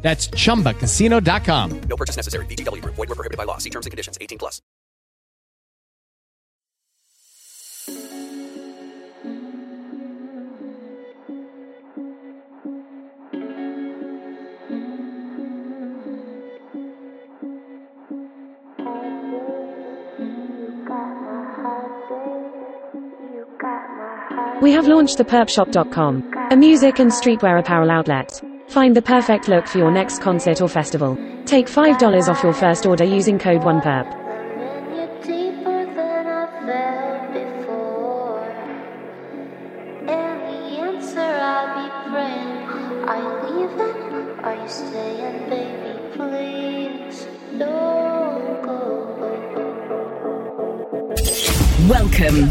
That's chumbacasino.com. No purchase necessary. VGW Group. Void were prohibited by law. See terms and conditions. 18 plus. We have launched theperpshop.com, a music and streetwear apparel outlet. Find the perfect look for your next concert or festival. Take $5 off your first order using code 1PERP. You're deeper than I felt before. Any answer I'll be praying. Are you leaving? Are you staying, baby? Please don't go. Welcome.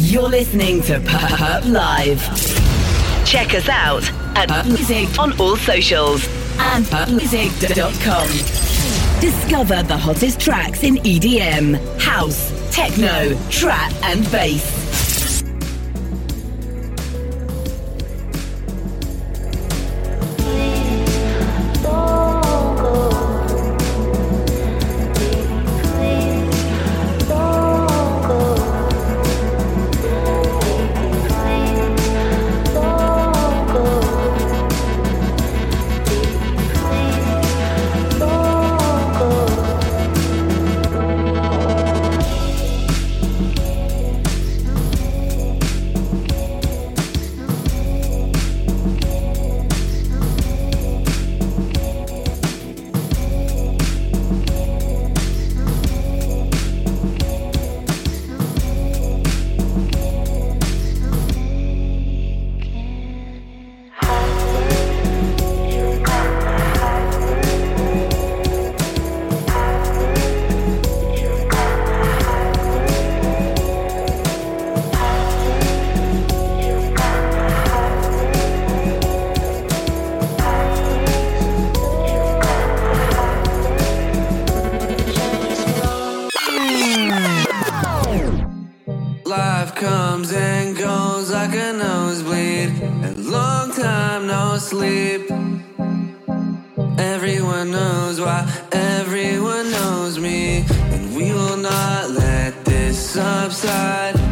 You're listening to PVRP Live. Check us out at Music on all socials and pvrpmusic.com. Discover the hottest tracks in EDM, house, techno, trap, and bass. Sleep. Everyone knows why, everyone knows me. And we will not let this subside.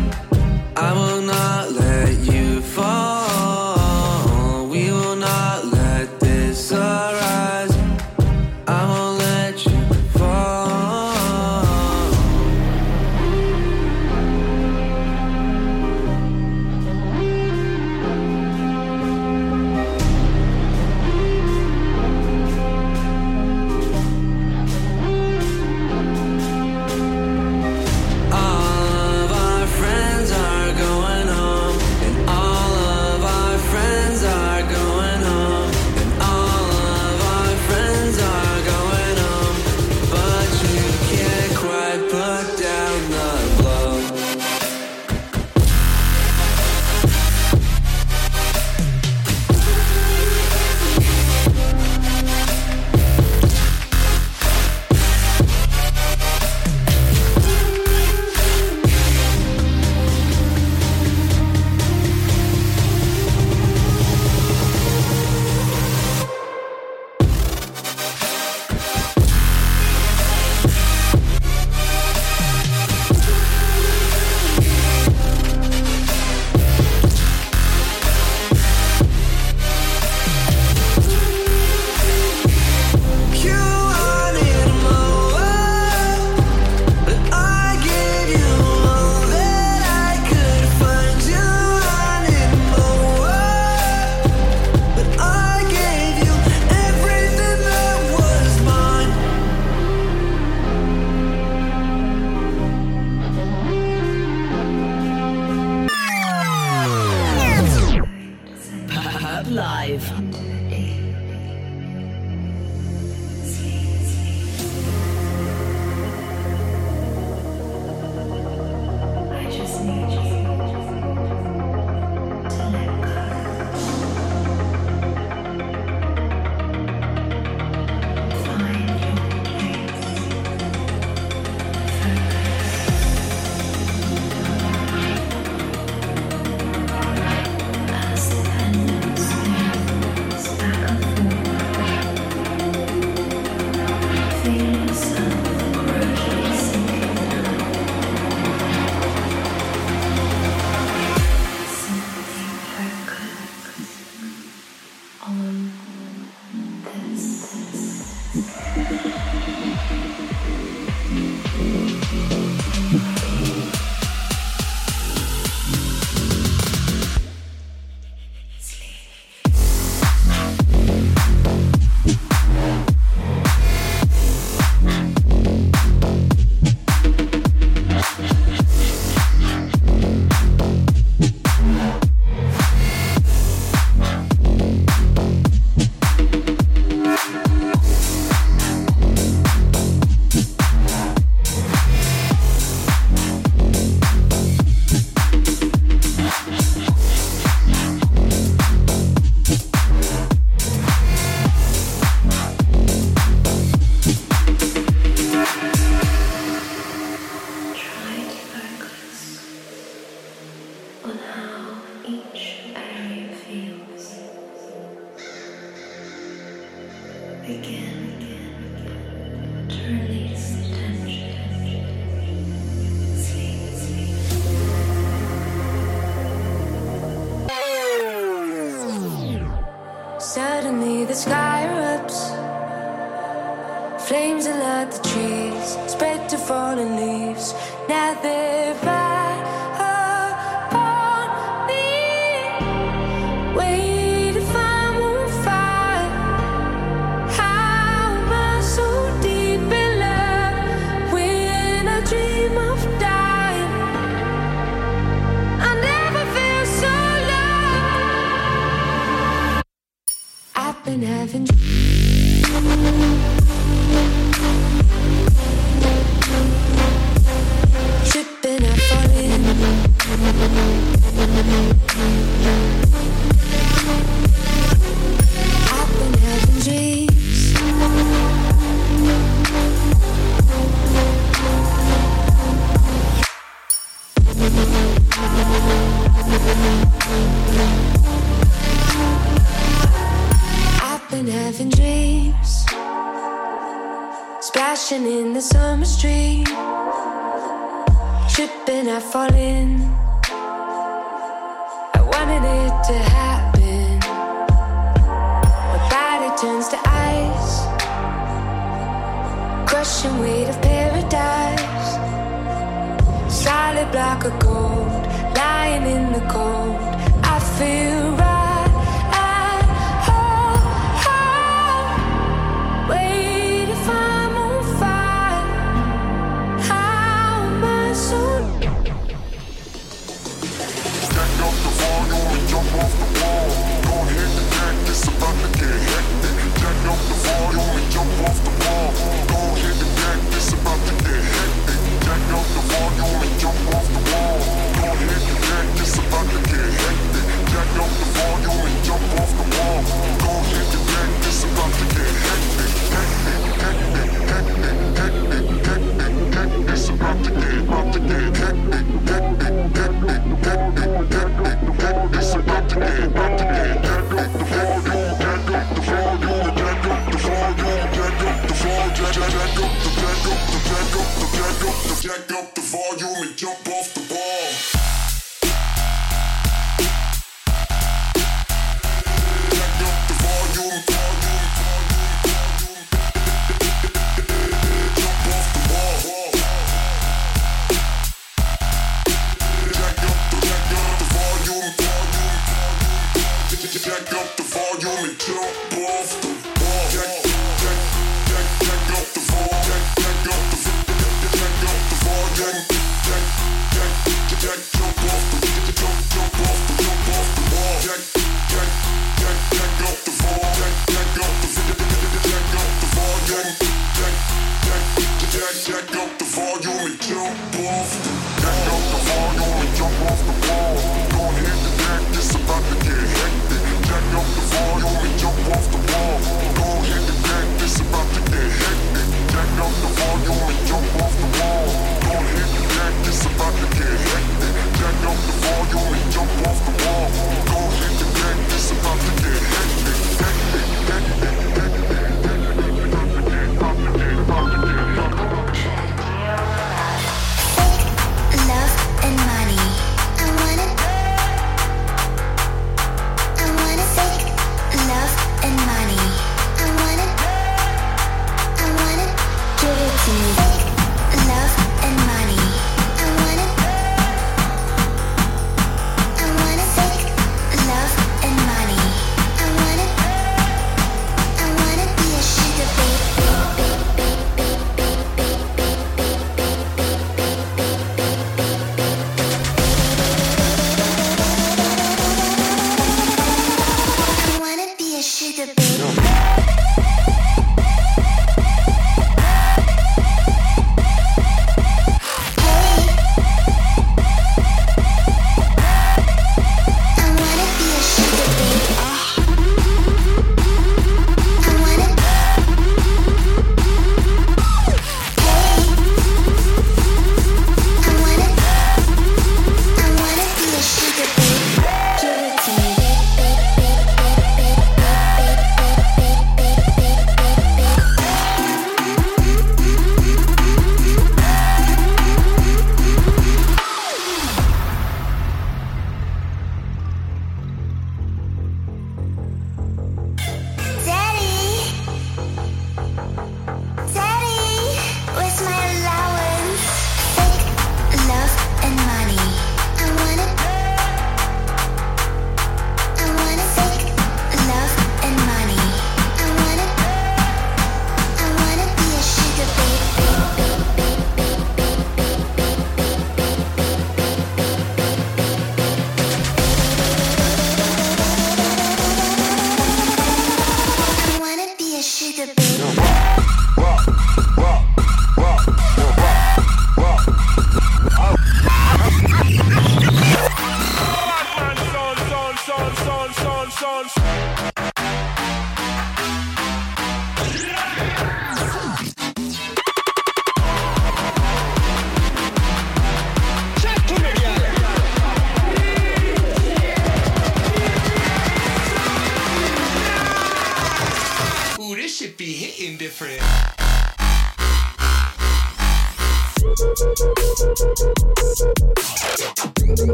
Oh,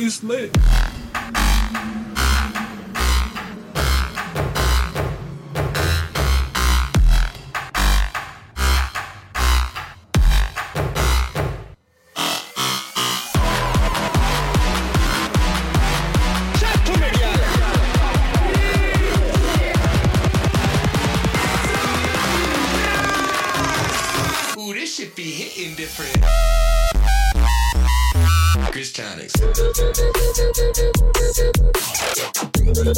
it's lit.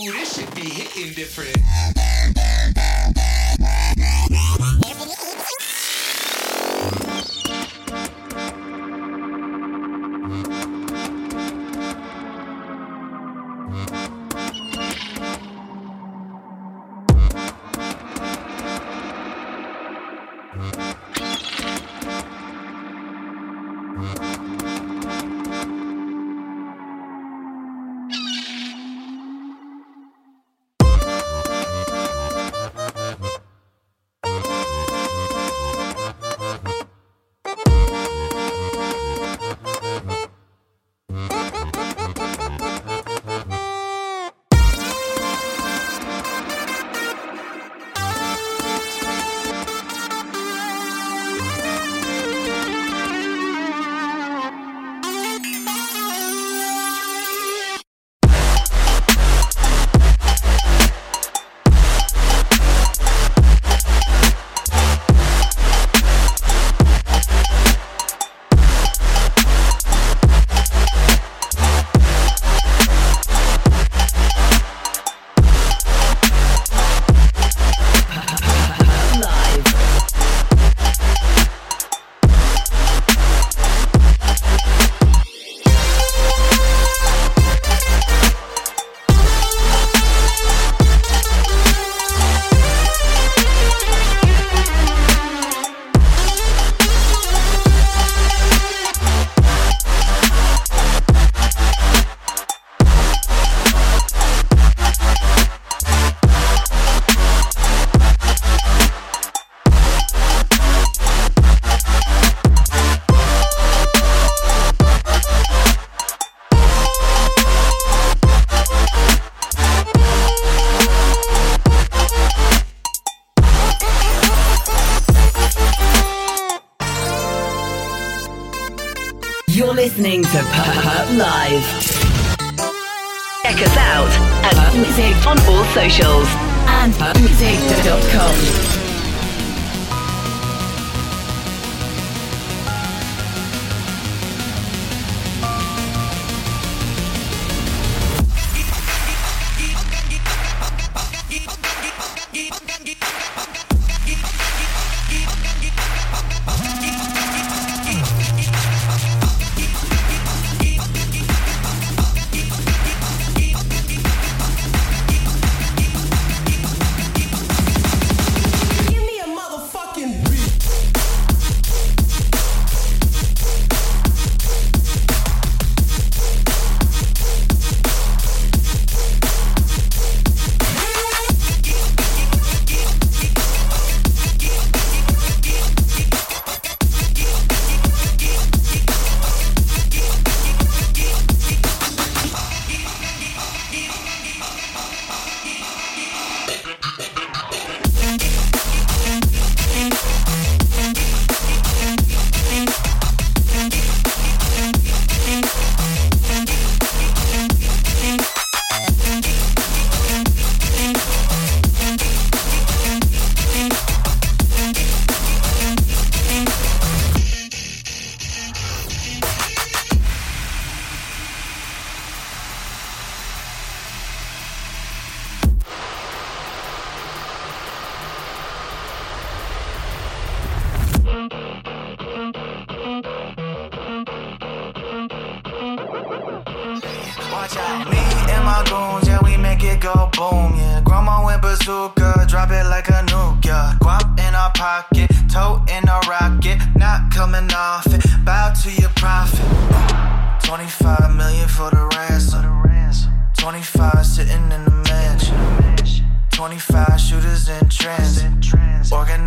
Ooh, this should be hitting different.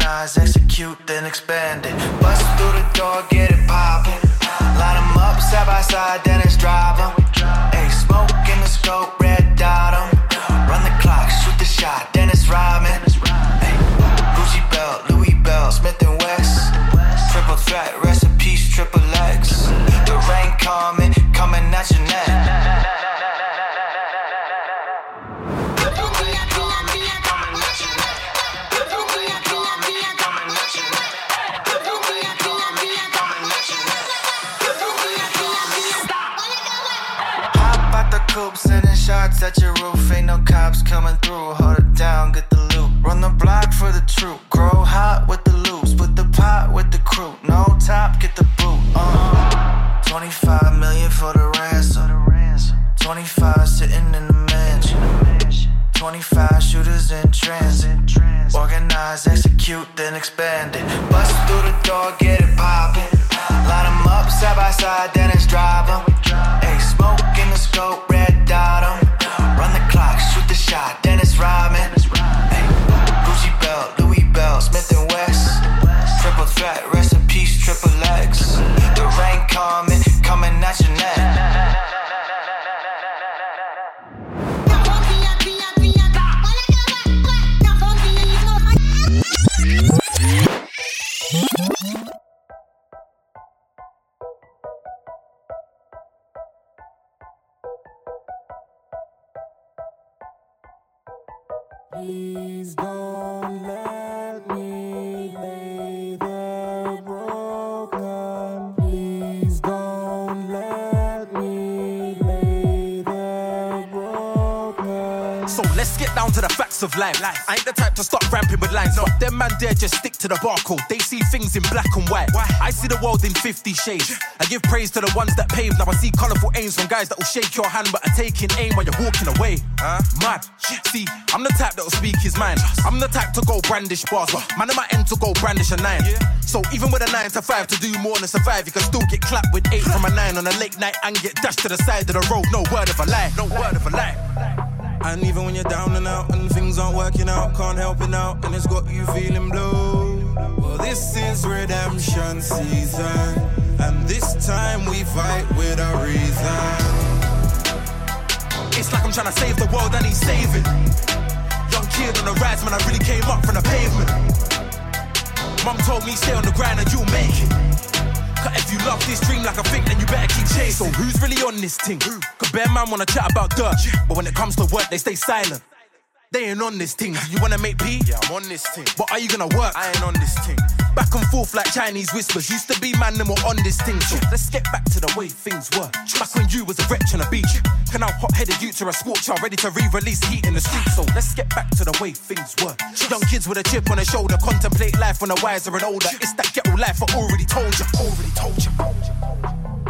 Organize, execute, then expand it. Bust through the door, get it poppin'. Line 'em up side by side, then it's drive 'em. Hey, smoke in the scope, red dot 'em. Run the clock, shoot the shot, then it's rhyming. Hey, Gucci belt, Louis belt, Smith and West. Triple threat, peace, triple X. The rain coming, coming at your neck. At your roof. Ain't no cops coming through. Hold it down, get the loot. Run the block for the troop. Grow hot with the loops. Put the pot with the crew. No top, get the boot. Uh. 25 million for the ransom. 25 sitting in the mansion. 25 shooters in transit. Organize, execute, then expand it. Bust through the door, get it poppin'. Line 'em up side by side, then it's drive 'em. Hey, smoke in the scope, of life. I ain't the type to stop ramping with lines. But them man there just stick to the barcode. They see things in black and white. Why? I see the world in 50 shades. I give praise to the ones that paved. Now I see colourful aims from guys that will shake your hand but are taking aim while you're walking away. Mad. See, I'm the type that will speak his mind. I'm the type to go brandish bars. But man, I end to go brandish a nine. So even with a nine to five to do more than survive, you can still get clapped with eight from a nine on a late night and get dashed to the side of the road. No word of a lie. No word of a lie. And even when you're down and out and things aren't working out, can't help it out, and it's got you feeling blue. Well, this is redemption season, and this time we fight with a reason. It's like I'm trying to save the world and he's saving. Young kid on the rise, man, I really came up from the pavement. Mum told me stay on the grind and you'll make it. Cause if you love this dream like I think, then you better keep chasing. So who's really on this thing? Cause bare man wanna chat about dirt, but when it comes to work, they stay silent. They ain't on this thing. Do you wanna make P? Yeah, I'm on this thing. But are you gonna work? I ain't on this thing. Back and forth like Chinese whispers. Used to be man, then we're on this thing. So let's get back to the way things were. Back when you was a wretch on a beach. Can now hot-headed youths are a scorcher, ready to re-release heat in the street. So let's get back to the way things were. Young kids with a chip on their shoulder, contemplate life when they're wiser and older. It's that ghetto life I already told you. Already told you.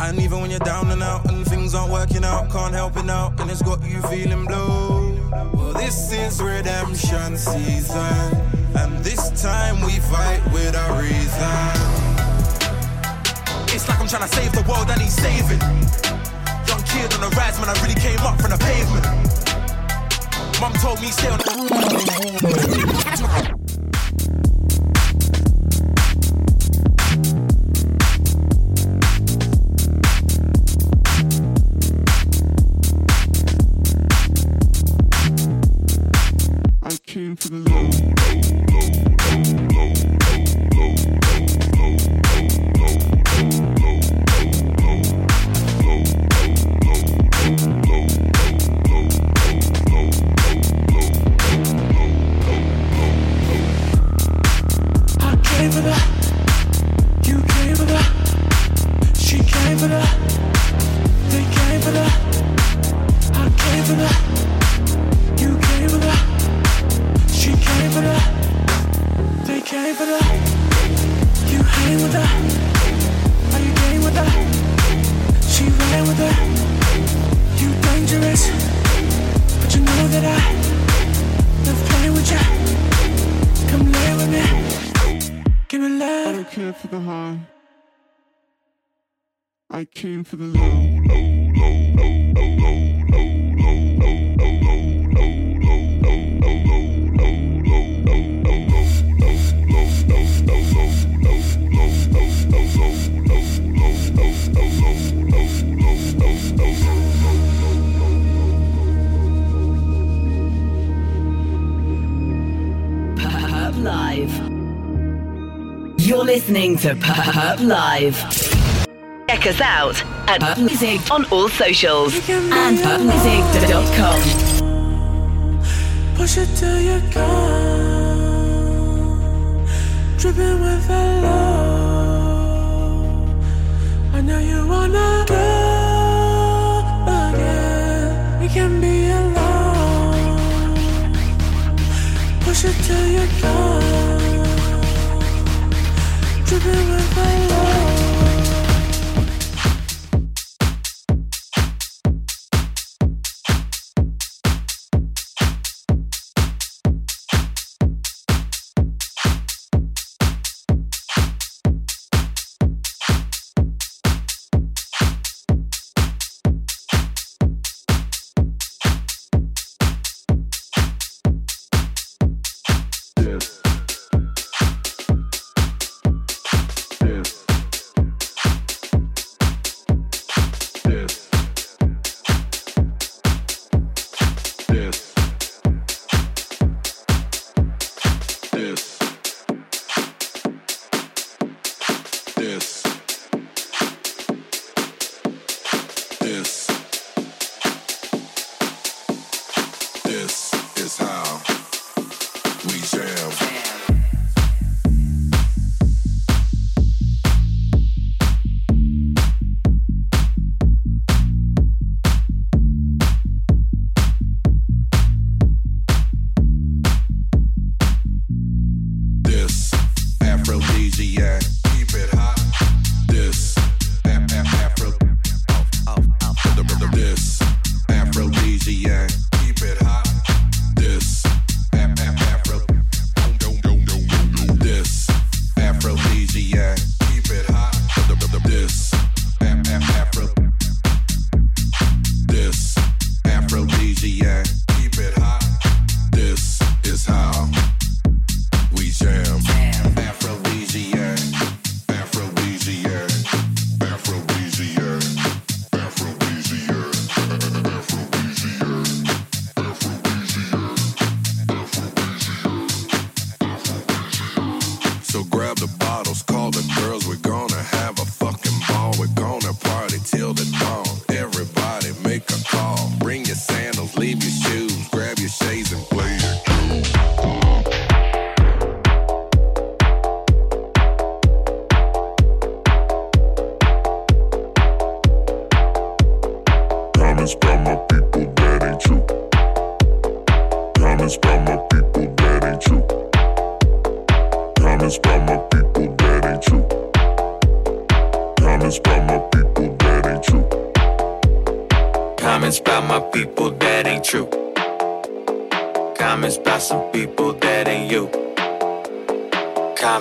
And even when you're down and out and things aren't working out, can't help it now, and it's got you feeling blue. Well, this is redemption season, and this time we fight with a reason. It's like I'm trying to save the world and he's saving. Young kid on the rise, man, I really came up from the pavement. Mum told me stay on the. came for the She came for the to. You're listening to PVRP Live. Check us out at PVRP Music on all socials and pvrpmusic.com. Push it till you're. Dripping with a love. I know you wanna go again. We can be alone. Push it till you're.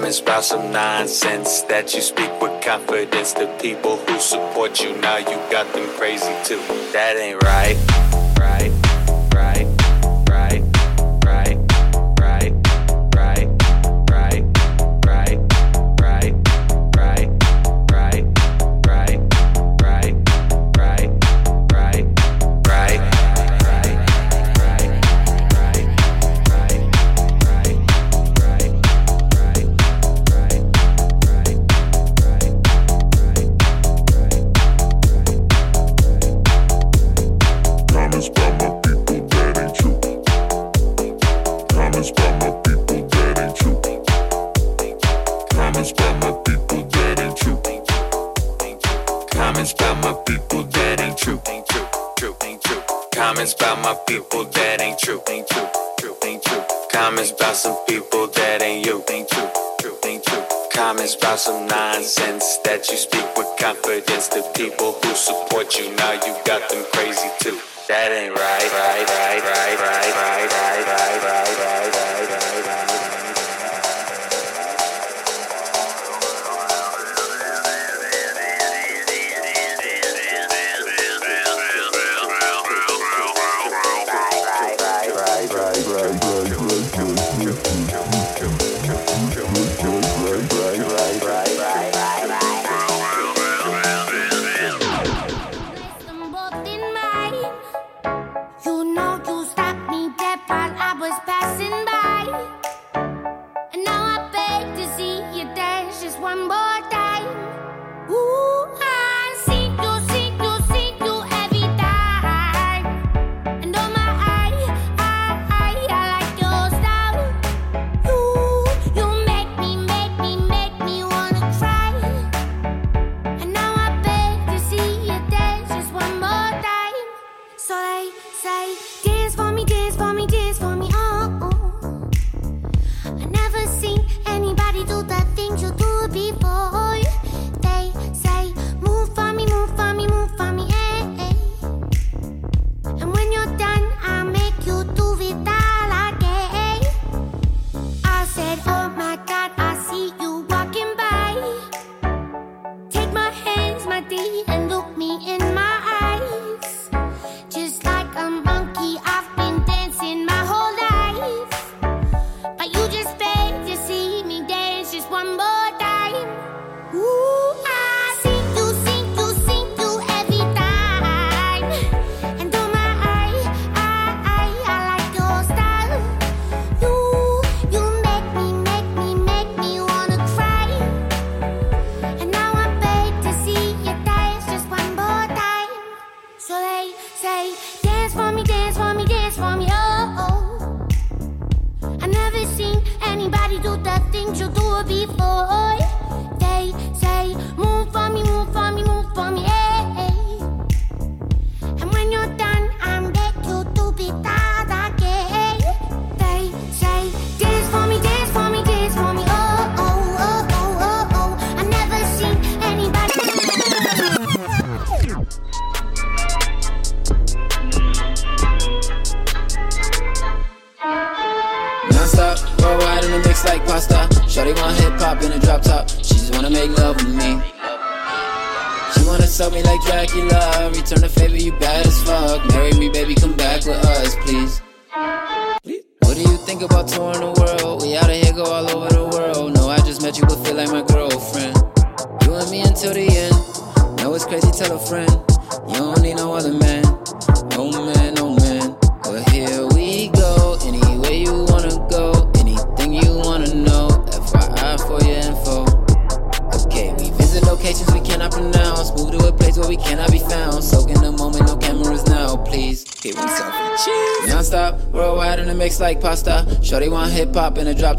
and spout some nonsense that you speak with confidence to people who support you. Now you got them crazy too. That ain't right.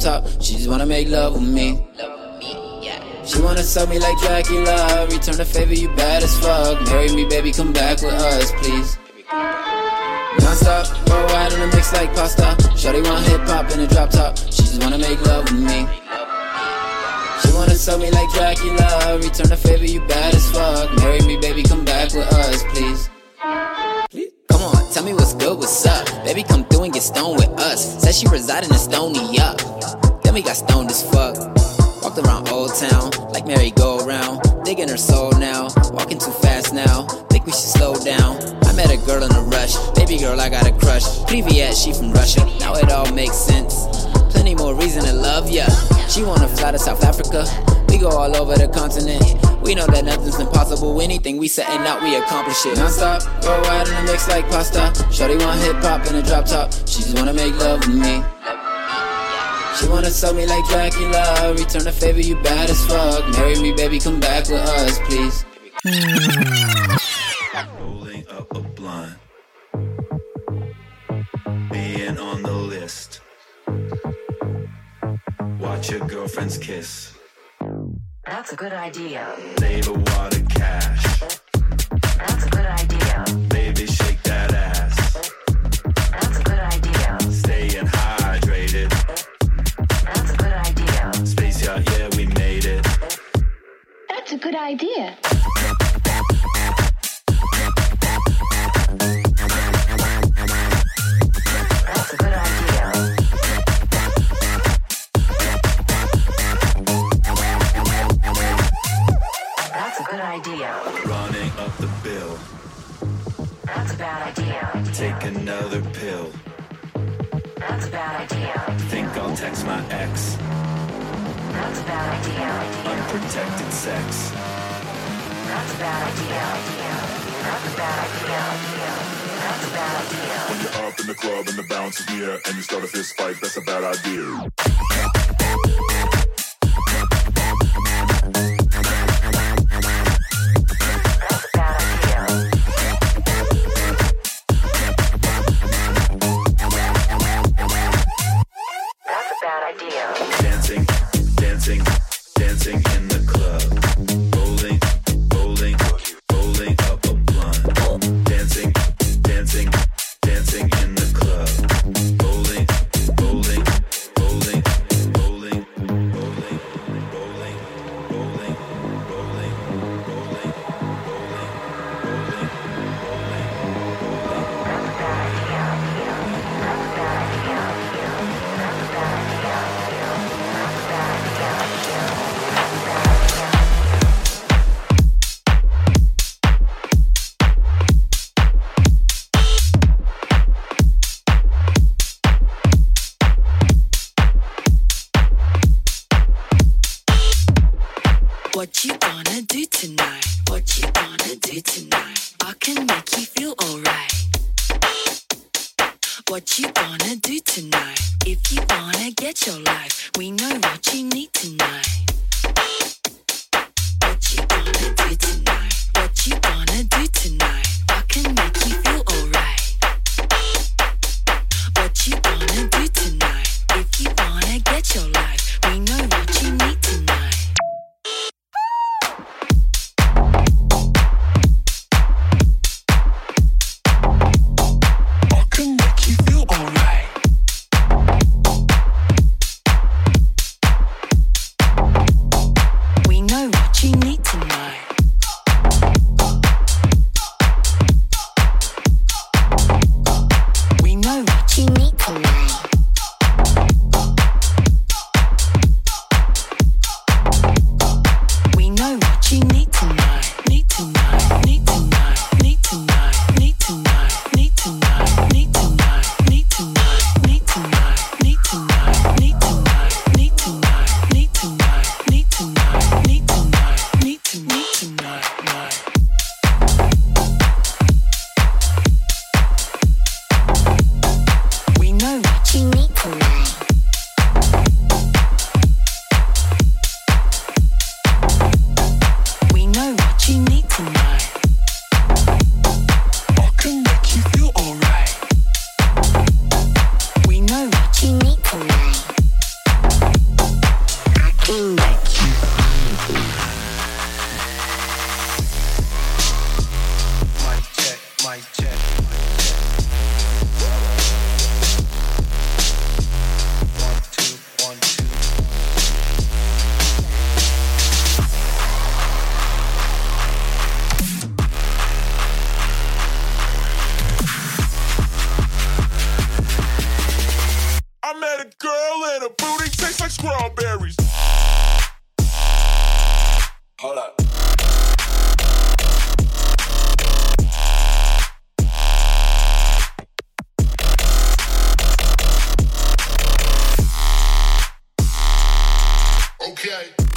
Top. She just wanna make love with me. She wanna suck me like Dracula. Return the favor, you bad as fuck. Marry me, baby, come back with us, please. Non-stop, worldwide in a mix like pasta. Shorty want hip hop in a drop top. She just wanna make love with me. She wanna suck me like Dracula. Return the favor, you bad as fuck. Marry me, baby, come back with us, please. Tell me what's good, what's up. Baby, come through and get stoned with us. Said she residing in Stony up. Then we got stoned as fuck. Walked around Old Town like Mary go around. Digging her soul now. Walking too fast now. Think we should slow down. I met a girl in a rush. Baby girl, I got a crush. Privyet, she from Russia. Now it all makes sense. Plenty more reason to love ya. She wanna fly to South Africa. We go all over the continent. We know that nothing's impossible. Anything we setting out, we accomplish it. Non-stop, worldwide in the mix like pasta. Shorty want hip hop in a drop top. She just wanna make love with me. She wanna sell me like Dracula. Return the favor, you bad as fuck. Marry me, baby, come back with us, please. Rolling up a blunt. Being on the list. Watch your girlfriends kiss. That's a good idea. Save a wad of cash. That's a good idea. Baby, shake that ass. That's a good idea. Staying hydrated. That's a good idea. Space yacht, yeah, we made it. That's a good idea. Okay.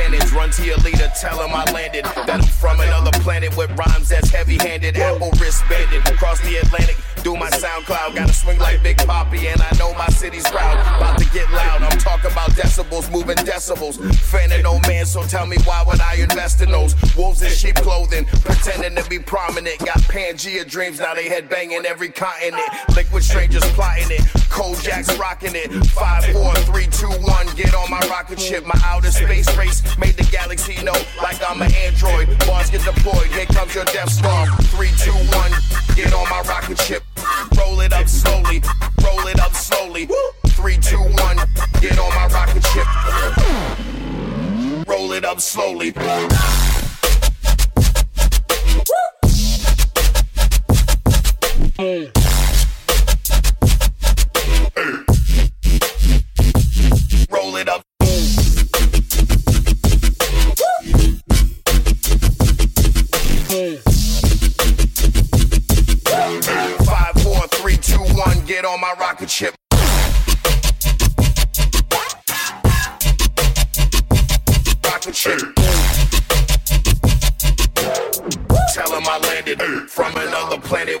Cannons, run to your leader, tell him I landed. That I'm from another planet with rhymes that's heavy handed. Apple wrist banded across the Atlantic. Do my SoundCloud, gotta swing like Big Poppy, and I know my city's proud. About to get loud, I'm talking about decibels, moving decibels. Fan of no man, so tell me why would I invest in those? Wolves in sheep clothing, pretending to be prominent. Got Pangea dreams, now they head banging every continent. Liquid Stranger's plotting it, Cojaxx rocking it. Five, four, three, two, one, get on my rocket ship. My outer space race made the galaxy know like I'm an android. Bars get deployed, here comes your Death Star. Three, two, one, get on my rocket ship. Roll it up slowly, roll it up slowly. Three, two, one, get on my rocket ship. Roll it up slowly. Roll my rocket ship. Rocket ship. Tell him I landed from another planet.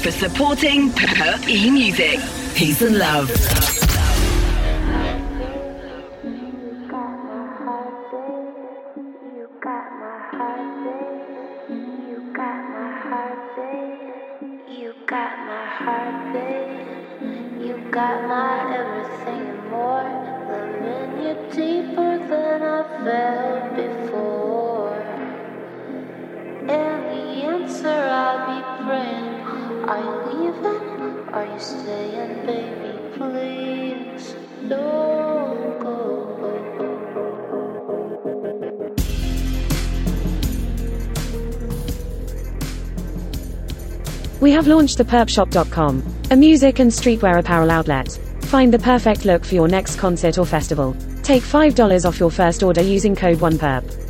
for supporting Purp E Music. Peace and love. Have launched the pvrpshop.com, a music and streetwear apparel outlet. Find the perfect look for your next concert or festival. Take $5 off your first order using code 1perp.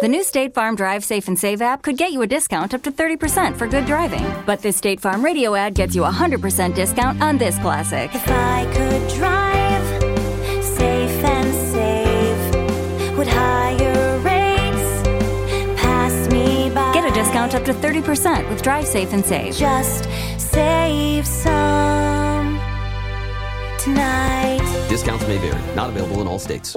The new State Farm Drive Safe and Save app could get you a discount up to 30% for good driving. But this State Farm radio ad gets you a 100% discount on this classic. If I could drive safe and save, would higher rates pass me by? Get a discount up to 30% with Drive Safe and Save. Just save some tonight. Discounts may vary. Not available in all states.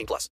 18 plus.